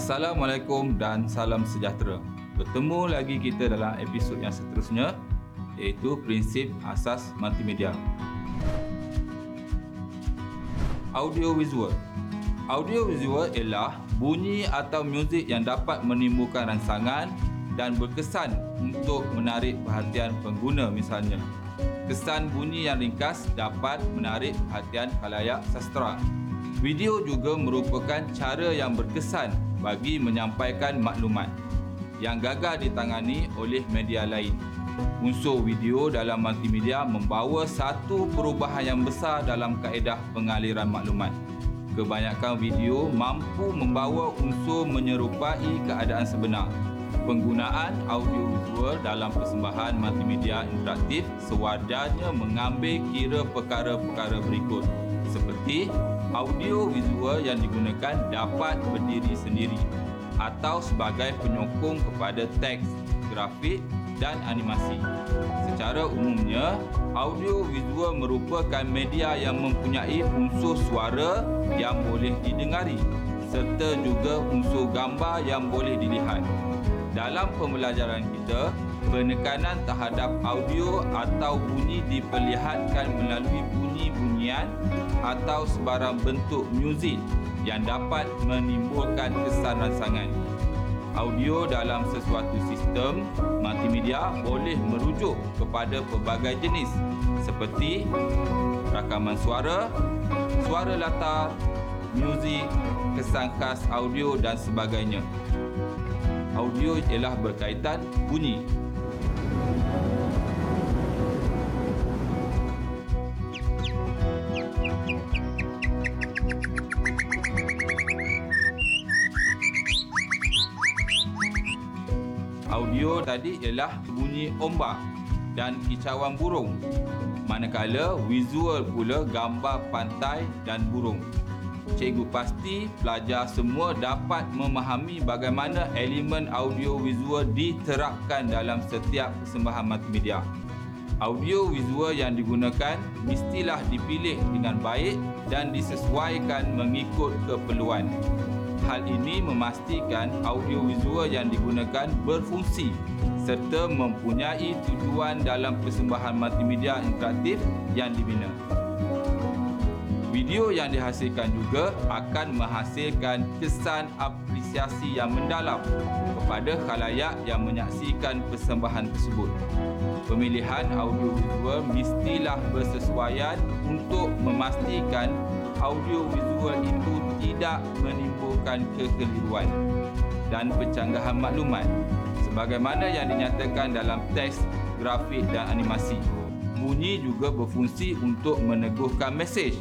Assalamualaikum dan salam sejahtera. Bertemu lagi kita dalam episod yang seterusnya iaitu prinsip asas multimedia. Audio visual. Audio visual ialah bunyi atau muzik yang dapat menimbulkan rangsangan dan berkesan untuk menarik perhatian pengguna misalnya. Kesan bunyi yang ringkas dapat menarik perhatian khalayak sastra. Video juga merupakan cara yang berkesan bagi menyampaikan maklumat yang gagal ditangani oleh media lain. Unsur video dalam multimedia membawa satu perubahan yang besar dalam kaedah pengaliran maklumat. Kebanyakan video mampu membawa unsur menyerupai keadaan sebenar. Penggunaan audio visual dalam persembahan multimedia interaktif sewajarnya mengambil kira perkara-perkara berikut seperti audio visual yang digunakan dapat berdiri sendiri atau sebagai penyokong kepada teks, grafik dan animasi. Secara umumnya, audio visual merupakan media yang mempunyai unsur suara yang boleh didengari serta juga unsur gambar yang boleh dilihat. Dalam pembelajaran kita, penekanan terhadap audio atau bunyi diperlihatkan melalui bunyi-bunyian atau sebarang bentuk muzik yang dapat menimbulkan kesan rangsangan. Audio dalam sesuatu sistem multimedia boleh merujuk kepada pelbagai jenis seperti rakaman suara, suara latar, muzik, kesan khas audio dan sebagainya. Audio ialah berkaitan bunyi Audio tadi ialah bunyi ombak dan kicauan burung. Manakala visual pula gambar pantai dan burung. Cikgu pasti pelajar semua dapat memahami bagaimana elemen audio visual diterapkan dalam setiap persembahan multimedia. Audio visual yang digunakan mestilah dipilih dengan baik dan disesuaikan mengikut keperluan. Hal ini memastikan audio visual yang digunakan berfungsi serta mempunyai tujuan dalam persembahan multimedia interaktif yang dibina. Video yang dihasilkan juga akan menghasilkan kesan apresiasi yang mendalam kepada khalayak yang menyaksikan persembahan tersebut. Pemilihan audio visual mestilah bersesuaian untuk memastikan audio visual itu tidak menimbulkan kekeliruan dan pencanggahan maklumat sebagaimana yang dinyatakan dalam teks, grafik dan animasi. Bunyi juga berfungsi untuk meneguhkan mesej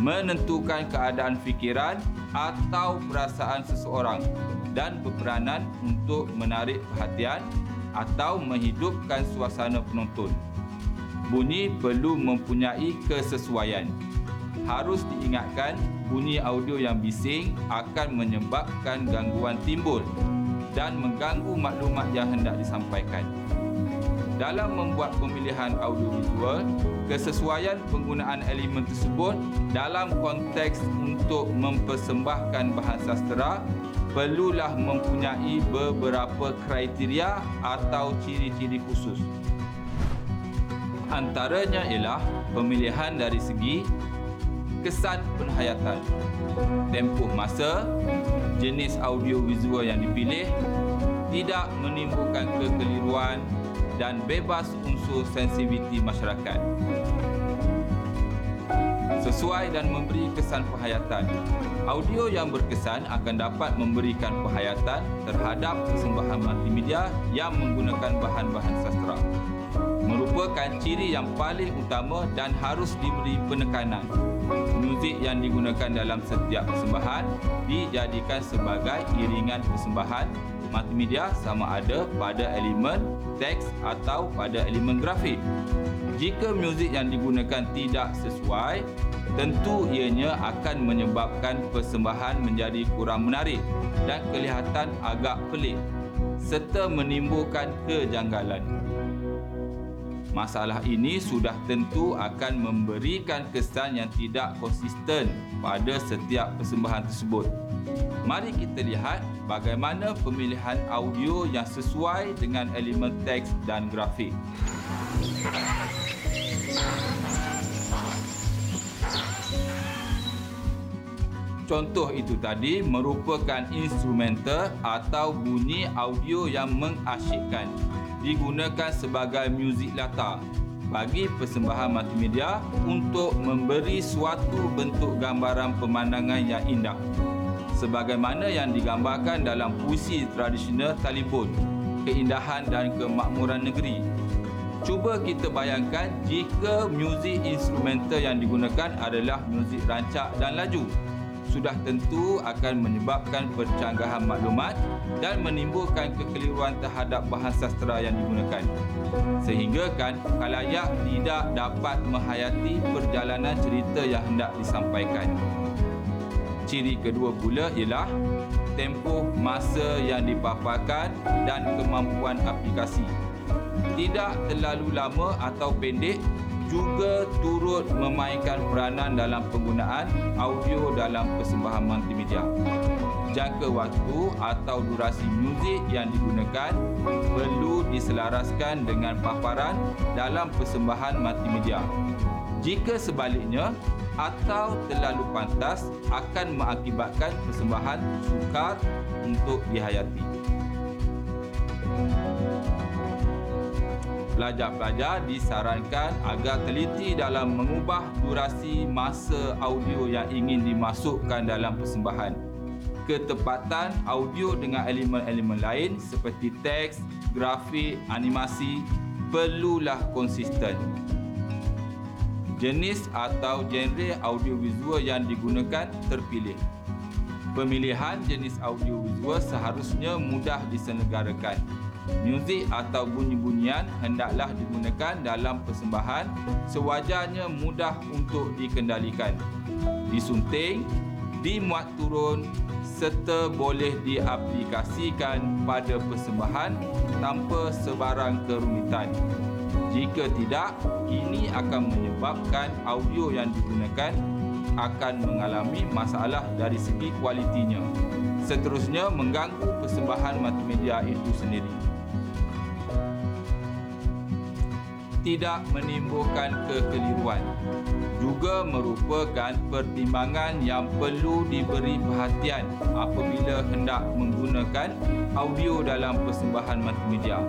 menentukan keadaan fikiran atau perasaan seseorang dan berperanan untuk menarik perhatian atau menghidupkan suasana penonton. Bunyi perlu mempunyai kesesuaian. Harus diingatkan, bunyi audio yang bising akan menyebabkan gangguan timbul dan mengganggu maklumat yang hendak disampaikan. Dalam membuat pemilihan audiovisual, kesesuaian penggunaan elemen tersebut dalam konteks untuk mempersembahkan bahan sastera perlulah mempunyai beberapa kriteria atau ciri-ciri khusus. Antaranya ialah pemilihan dari segi kesan penghayatan, tempoh masa, jenis audiovisual yang dipilih, tidak menimbulkan kekeliruan dan bebas unsur sensitiviti masyarakat. Sesuai dan memberi kesan penghayatan. Audio yang berkesan akan dapat memberikan penghayatan terhadap persembahan multimedia yang menggunakan bahan-bahan sastra. Merupakan ciri yang paling utama dan harus diberi penekanan. Muzik yang digunakan dalam setiap persembahan dijadikan sebagai iringan persembahan multimedia sama ada pada elemen teks atau pada elemen grafik. Jika muzik yang digunakan tidak sesuai, tentu ianya akan menyebabkan persembahan menjadi kurang menarik dan kelihatan agak pelik serta menimbulkan kejanggalan. Masalah ini sudah tentu akan memberikan kesan yang tidak konsisten pada setiap persembahan tersebut. Mari kita lihat bagaimana pemilihan audio yang sesuai dengan elemen teks dan grafik. Contoh itu tadi merupakan instrumental atau bunyi audio yang mengasyikkan digunakan sebagai muzik latar bagi persembahan multimedia untuk memberi suatu bentuk gambaran pemandangan yang indah sebagaimana yang digambarkan dalam puisi tradisional Talibun keindahan dan kemakmuran negeri. Cuba kita bayangkan jika muzik instrumental yang digunakan adalah muzik rancak dan laju sudah tentu akan menyebabkan percanggahan maklumat dan menimbulkan kekeliruan terhadap bahan sastra yang digunakan. Sehingga kan kalayak tidak dapat menghayati perjalanan cerita yang hendak disampaikan. Ciri kedua pula ialah tempoh masa yang dipaparkan dan kemampuan aplikasi. Tidak terlalu lama atau pendek juga turut memainkan peranan dalam penggunaan audio dalam persembahan multimedia. Jangka waktu atau durasi muzik yang digunakan perlu diselaraskan dengan paparan dalam persembahan multimedia. Jika sebaliknya atau terlalu pantas akan mengakibatkan persembahan sukar untuk dihayati. Pelajar-pelajar disarankan agar teliti dalam mengubah durasi masa audio yang ingin dimasukkan dalam persembahan. Ketepatan audio dengan elemen-elemen lain seperti teks, grafik, animasi perlulah konsisten. Jenis atau genre audiovisual yang digunakan terpilih. Pemilihan jenis audiovisual seharusnya mudah disenegarakan Muzik atau bunyi-bunyian hendaklah digunakan dalam persembahan sewajarnya mudah untuk dikendalikan. Disunting, dimuat turun serta boleh diaplikasikan pada persembahan tanpa sebarang kerumitan. Jika tidak, ini akan menyebabkan audio yang digunakan akan mengalami masalah dari segi kualitinya. Seterusnya mengganggu persembahan multimedia itu sendiri. Tidak menimbulkan kekeliruan juga merupakan pertimbangan yang perlu diberi perhatian apabila hendak menggunakan audio dalam persembahan multimedia.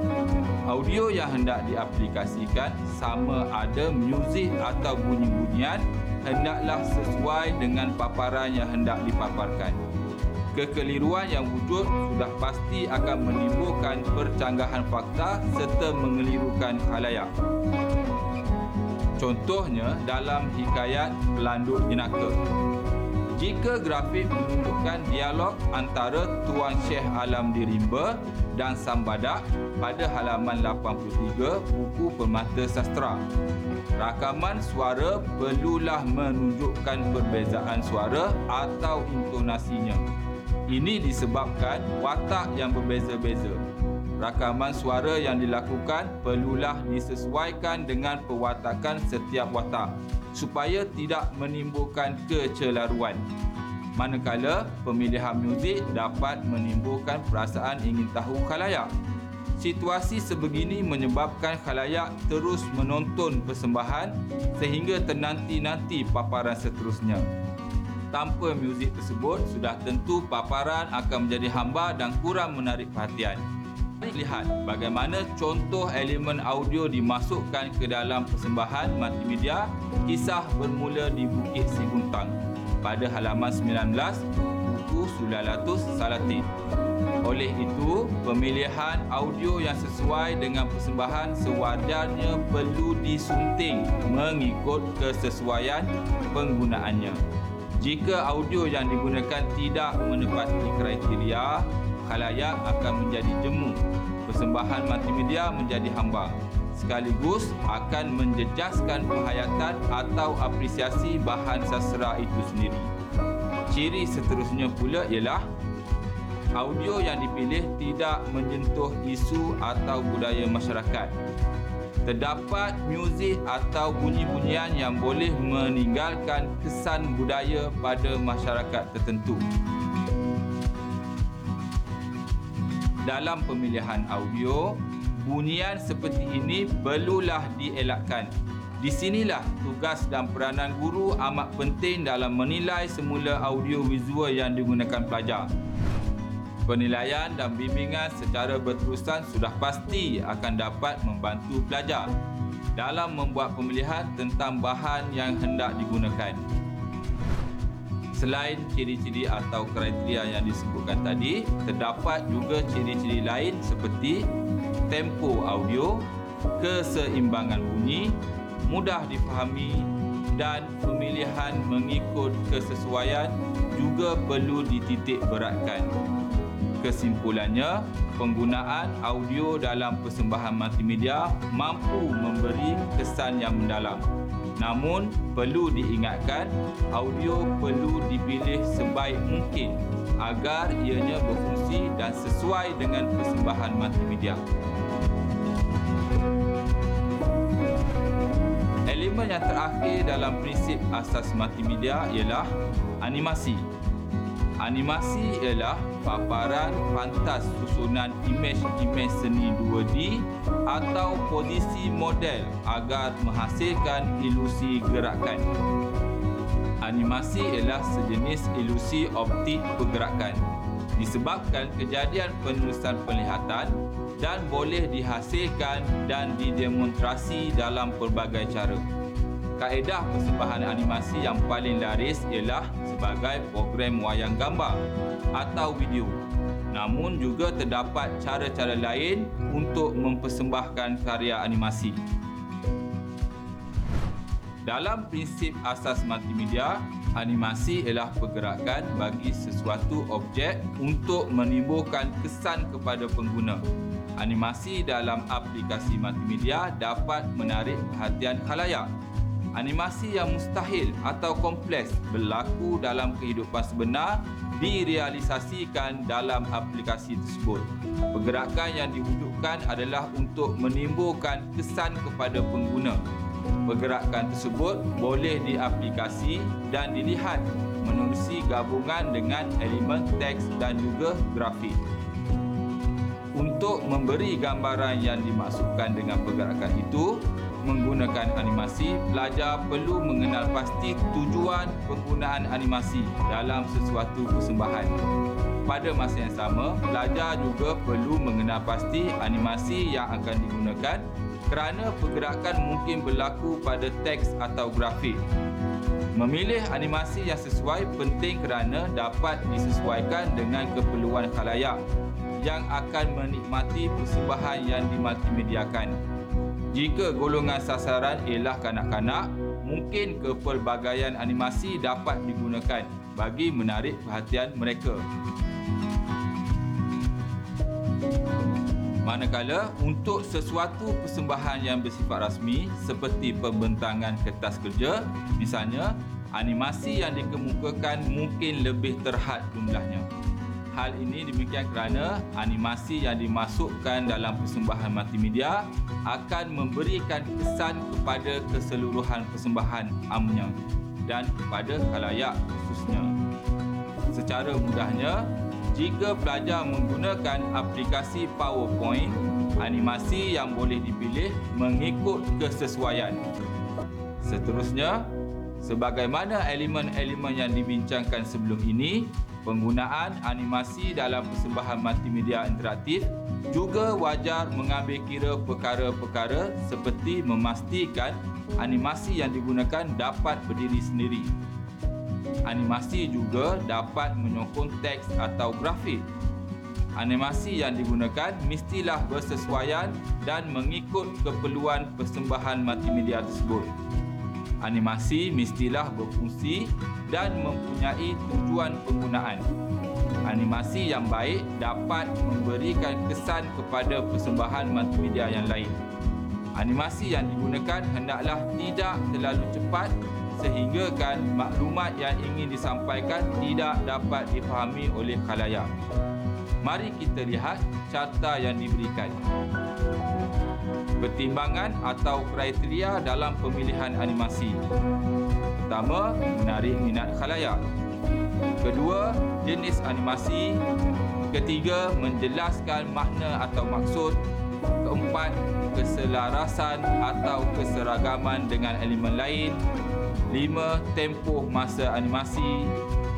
Audio yang hendak diaplikasikan sama ada muzik atau bunyi-bunyian hendaklah sesuai dengan paparan yang hendak dipaparkan kekeliruan yang wujud sudah pasti akan menimbulkan percanggahan fakta serta mengelirukan khalayak. Contohnya dalam hikayat Pelanduk Jenaka. Jika grafik menunjukkan dialog antara Tuan Syekh Alam Dirimba dan Sang Badak pada halaman 83 buku Permata Sastra. Rakaman suara perlulah menunjukkan perbezaan suara atau intonasinya. Ini disebabkan watak yang berbeza-beza. Rakaman suara yang dilakukan perlulah disesuaikan dengan pewatakan setiap watak supaya tidak menimbulkan kecelaruan. Manakala pemilihan muzik dapat menimbulkan perasaan ingin tahu khalayak. Situasi sebegini menyebabkan khalayak terus menonton persembahan sehingga ternanti-nanti paparan seterusnya tanpa muzik tersebut sudah tentu paparan akan menjadi hamba dan kurang menarik perhatian. Lihat bagaimana contoh elemen audio dimasukkan ke dalam persembahan multimedia kisah bermula di Bukit Siguntang pada halaman 19 buku Sulalatus Salatin. Oleh itu, pemilihan audio yang sesuai dengan persembahan sewajarnya perlu disunting mengikut kesesuaian penggunaannya. Jika audio yang digunakan tidak menepati kriteria, khalayak akan menjadi jemu. Persembahan multimedia menjadi hamba. Sekaligus akan menjejaskan penghayatan atau apresiasi bahan sastra itu sendiri. Ciri seterusnya pula ialah audio yang dipilih tidak menyentuh isu atau budaya masyarakat. Terdapat muzik atau bunyi-bunyian yang boleh meninggalkan kesan budaya pada masyarakat tertentu. Dalam pemilihan audio, bunyian seperti ini perlulah dielakkan. Di sinilah tugas dan peranan guru amat penting dalam menilai semula audio visual yang digunakan pelajar. Penilaian dan bimbingan secara berterusan sudah pasti akan dapat membantu pelajar dalam membuat pemilihan tentang bahan yang hendak digunakan. Selain ciri-ciri atau kriteria yang disebutkan tadi, terdapat juga ciri-ciri lain seperti tempo audio, keseimbangan bunyi, mudah difahami dan pemilihan mengikut kesesuaian juga perlu dititik beratkan. Kesimpulannya, penggunaan audio dalam persembahan multimedia mampu memberi kesan yang mendalam. Namun, perlu diingatkan, audio perlu dipilih sebaik mungkin agar ianya berfungsi dan sesuai dengan persembahan multimedia. Elemen yang terakhir dalam prinsip asas multimedia ialah animasi. Animasi ialah paparan pantas susunan imej-imej seni 2D atau posisi model agar menghasilkan ilusi gerakan. Animasi ialah sejenis ilusi optik pergerakan disebabkan kejadian penerusan penglihatan dan boleh dihasilkan dan didemonstrasi dalam pelbagai cara. Kaedah persembahan animasi yang paling laris ialah sebagai program wayang gambar atau video. Namun juga terdapat cara-cara lain untuk mempersembahkan karya animasi. Dalam prinsip asas multimedia, animasi ialah pergerakan bagi sesuatu objek untuk menimbulkan kesan kepada pengguna. Animasi dalam aplikasi multimedia dapat menarik perhatian khalayak animasi yang mustahil atau kompleks berlaku dalam kehidupan sebenar direalisasikan dalam aplikasi tersebut. Pergerakan yang diwujudkan adalah untuk menimbulkan kesan kepada pengguna. Pergerakan tersebut boleh diaplikasi dan dilihat menerusi gabungan dengan elemen teks dan juga grafik. Untuk memberi gambaran yang dimaksudkan dengan pergerakan itu, menggunakan animasi, pelajar perlu mengenal pasti tujuan penggunaan animasi dalam sesuatu persembahan. Pada masa yang sama, pelajar juga perlu mengenal pasti animasi yang akan digunakan kerana pergerakan mungkin berlaku pada teks atau grafik. Memilih animasi yang sesuai penting kerana dapat disesuaikan dengan keperluan khalayak yang akan menikmati persembahan yang dimultimediakan. Jika golongan sasaran ialah kanak-kanak, mungkin kepelbagaian animasi dapat digunakan bagi menarik perhatian mereka. Manakala untuk sesuatu persembahan yang bersifat rasmi seperti pembentangan kertas kerja, misalnya animasi yang dikemukakan mungkin lebih terhad jumlahnya. Hal ini demikian kerana animasi yang dimasukkan dalam persembahan multimedia akan memberikan kesan kepada keseluruhan persembahan amnya dan kepada khalayak khususnya. Secara mudahnya, jika pelajar menggunakan aplikasi PowerPoint, animasi yang boleh dipilih mengikut kesesuaian. Seterusnya, sebagaimana elemen-elemen yang dibincangkan sebelum ini, Penggunaan animasi dalam persembahan multimedia interaktif juga wajar mengambil kira perkara-perkara seperti memastikan animasi yang digunakan dapat berdiri sendiri. Animasi juga dapat menyokong teks atau grafik. Animasi yang digunakan mestilah bersesuaian dan mengikut keperluan persembahan multimedia tersebut animasi mestilah berfungsi dan mempunyai tujuan penggunaan. Animasi yang baik dapat memberikan kesan kepada persembahan multimedia yang lain. Animasi yang digunakan hendaklah tidak terlalu cepat sehingga kan maklumat yang ingin disampaikan tidak dapat difahami oleh khalayak. Mari kita lihat carta yang diberikan. Pertimbangan atau kriteria dalam pemilihan animasi. Pertama, menarik minat khalayak. Kedua, jenis animasi. Ketiga, menjelaskan makna atau maksud. Keempat, keselarasan atau keseragaman dengan elemen lain. Lima, tempoh masa animasi.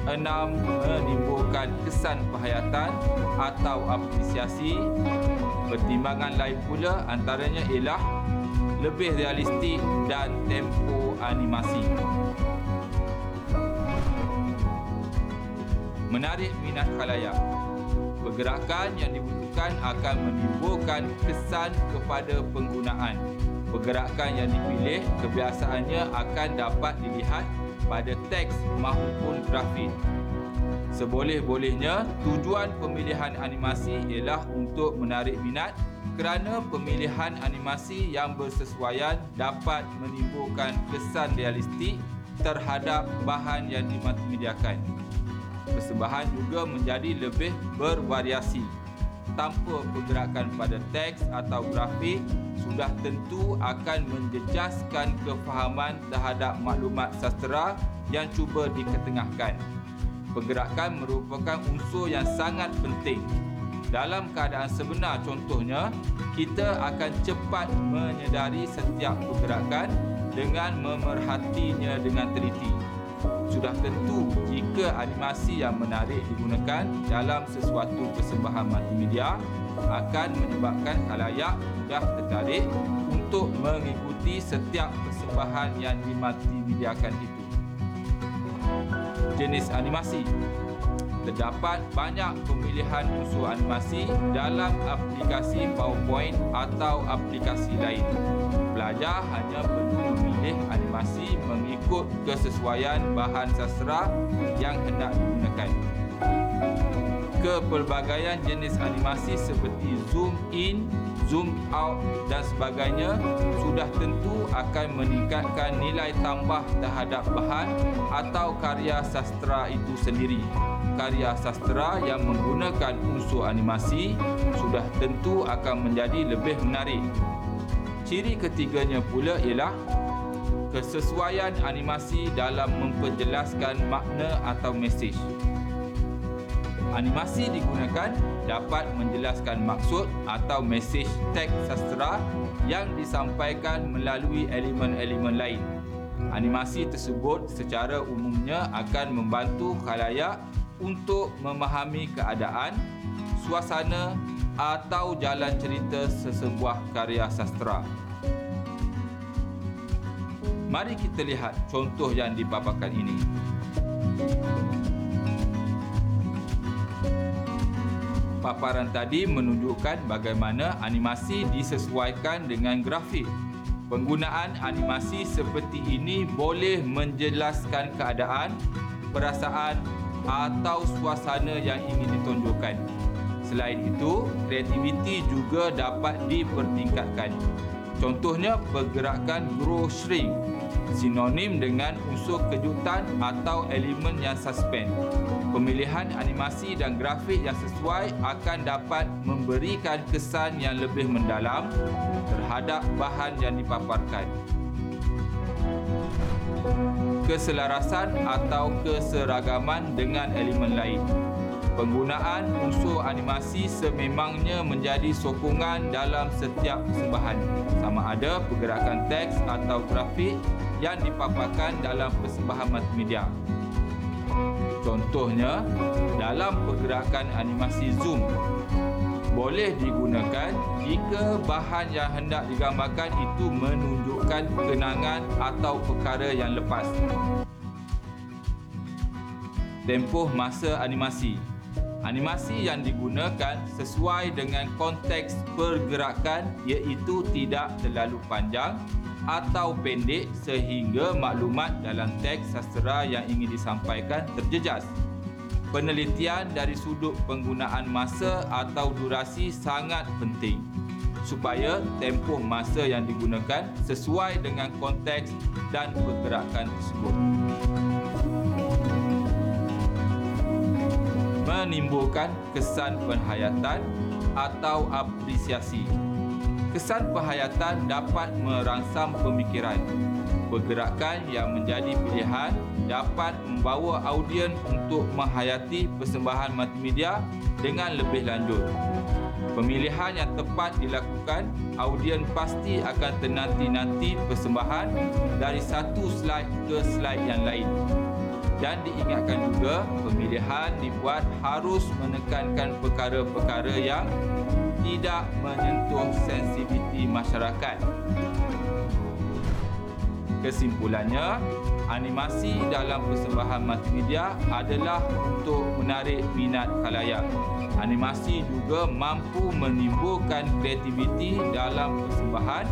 Enam, menimbulkan kesan penghayatan atau apresiasi. Pertimbangan lain pula antaranya ialah lebih realistik dan tempo animasi. Menarik minat khalayak. Pergerakan yang dibutuhkan akan menimbulkan kesan kepada penggunaan. Pergerakan yang dipilih kebiasaannya akan dapat dilihat pada teks maupun grafik. Seboleh-bolehnya, tujuan pemilihan animasi ialah untuk menarik minat kerana pemilihan animasi yang bersesuaian dapat menimbulkan kesan realistik terhadap bahan yang dimultimediakan. Persembahan juga menjadi lebih bervariasi. Tanpa pergerakan pada teks atau grafik, sudah tentu akan menjejaskan kefahaman terhadap maklumat sastera yang cuba diketengahkan. Pergerakan merupakan unsur yang sangat penting. Dalam keadaan sebenar contohnya, kita akan cepat menyedari setiap pergerakan dengan memerhatinya dengan teliti. Sudah tentu jika animasi yang menarik digunakan dalam sesuatu persembahan multimedia akan menyebabkan khalayak mudah tertarik untuk mengikuti setiap persembahan yang dimultimediakan itu jenis animasi. Terdapat banyak pemilihan unsur animasi dalam aplikasi PowerPoint atau aplikasi lain. Pelajar hanya perlu memilih animasi mengikut kesesuaian bahan sastra yang hendak digunakan. Kepelbagaian jenis animasi seperti zoom in, zoom out dan sebagainya sudah tentu akan meningkatkan nilai tambah terhadap bahan atau karya sastra itu sendiri. Karya sastra yang menggunakan unsur animasi sudah tentu akan menjadi lebih menarik. Ciri ketiganya pula ialah kesesuaian animasi dalam memperjelaskan makna atau mesej. Animasi digunakan dapat menjelaskan maksud atau mesej teks sastra yang disampaikan melalui elemen-elemen lain. Animasi tersebut secara umumnya akan membantu khalayak untuk memahami keadaan, suasana atau jalan cerita sesebuah karya sastra. Mari kita lihat contoh yang dipaparkan ini. Paparan tadi menunjukkan bagaimana animasi disesuaikan dengan grafik. Penggunaan animasi seperti ini boleh menjelaskan keadaan, perasaan atau suasana yang ingin ditunjukkan. Selain itu, kreativiti juga dapat dipertingkatkan. Contohnya pergerakan grow shrink sinonim dengan unsur kejutan atau elemen yang suspend. Pemilihan animasi dan grafik yang sesuai akan dapat memberikan kesan yang lebih mendalam terhadap bahan yang dipaparkan. Keselarasan atau keseragaman dengan elemen lain. Penggunaan unsur animasi sememangnya menjadi sokongan dalam setiap persembahan. Sama ada pergerakan teks atau grafik yang dipaparkan dalam persembahan multimedia. Contohnya, dalam pergerakan animasi zoom boleh digunakan jika bahan yang hendak digambarkan itu menunjukkan kenangan atau perkara yang lepas. Tempoh masa animasi Animasi yang digunakan sesuai dengan konteks pergerakan iaitu tidak terlalu panjang atau pendek sehingga maklumat dalam teks sastra yang ingin disampaikan terjejas. Penelitian dari sudut penggunaan masa atau durasi sangat penting supaya tempoh masa yang digunakan sesuai dengan konteks dan pergerakan tersebut. menimbulkan kesan penghayatan atau apresiasi. Kesan penghayatan dapat merangsang pemikiran. Pergerakan yang menjadi pilihan dapat membawa audien untuk menghayati persembahan multimedia dengan lebih lanjut. Pemilihan yang tepat dilakukan, audien pasti akan ternanti-nanti persembahan dari satu slide ke slide yang lain. Dan diingatkan juga, pemilihan dibuat harus menekankan perkara-perkara yang tidak menyentuh sensitiviti masyarakat. Kesimpulannya, animasi dalam persembahan multimedia adalah untuk menarik minat khalayak. Animasi juga mampu menimbulkan kreativiti dalam persembahan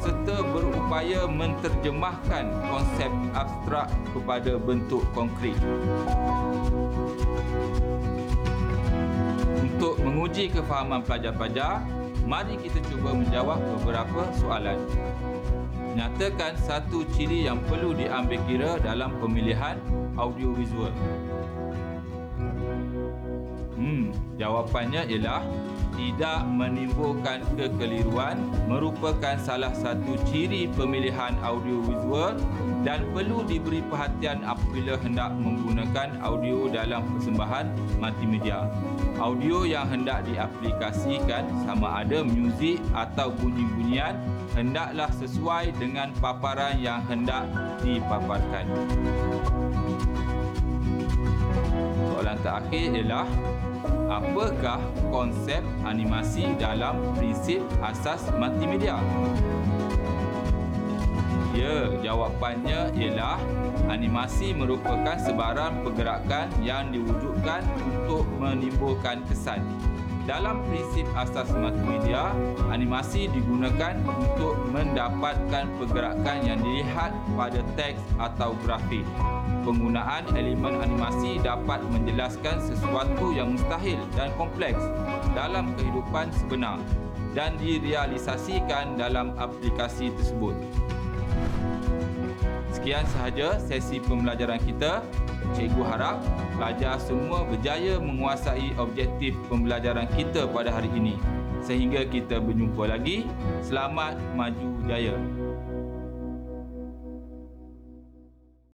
serta berupaya menterjemahkan konsep abstrak kepada bentuk konkret. Untuk menguji kefahaman pelajar-pelajar, mari kita cuba menjawab beberapa soalan nyatakan satu ciri yang perlu diambil kira dalam pemilihan audiovisual. Hmm, jawapannya ialah tidak menimbulkan kekeliruan merupakan salah satu ciri pemilihan audiovisual dan perlu diberi perhatian apabila hendak menggunakan audio dalam persembahan multimedia. Audio yang hendak diaplikasikan sama ada muzik atau bunyi-bunyian hendaklah sesuai dengan paparan yang hendak dipaparkan. Soalan terakhir ialah apakah konsep animasi dalam prinsip asas multimedia? Ya, jawapannya ialah animasi merupakan sebarang pergerakan yang diwujudkan untuk menimbulkan kesan. Dalam prinsip asas multimedia, animasi digunakan untuk mendapatkan pergerakan yang dilihat pada teks atau grafik. Penggunaan elemen animasi dapat menjelaskan sesuatu yang mustahil dan kompleks dalam kehidupan sebenar dan direalisasikan dalam aplikasi tersebut. Sekian sahaja sesi pembelajaran kita. Cikgu harap pelajar semua berjaya menguasai objektif pembelajaran kita pada hari ini. Sehingga kita berjumpa lagi. Selamat maju jaya.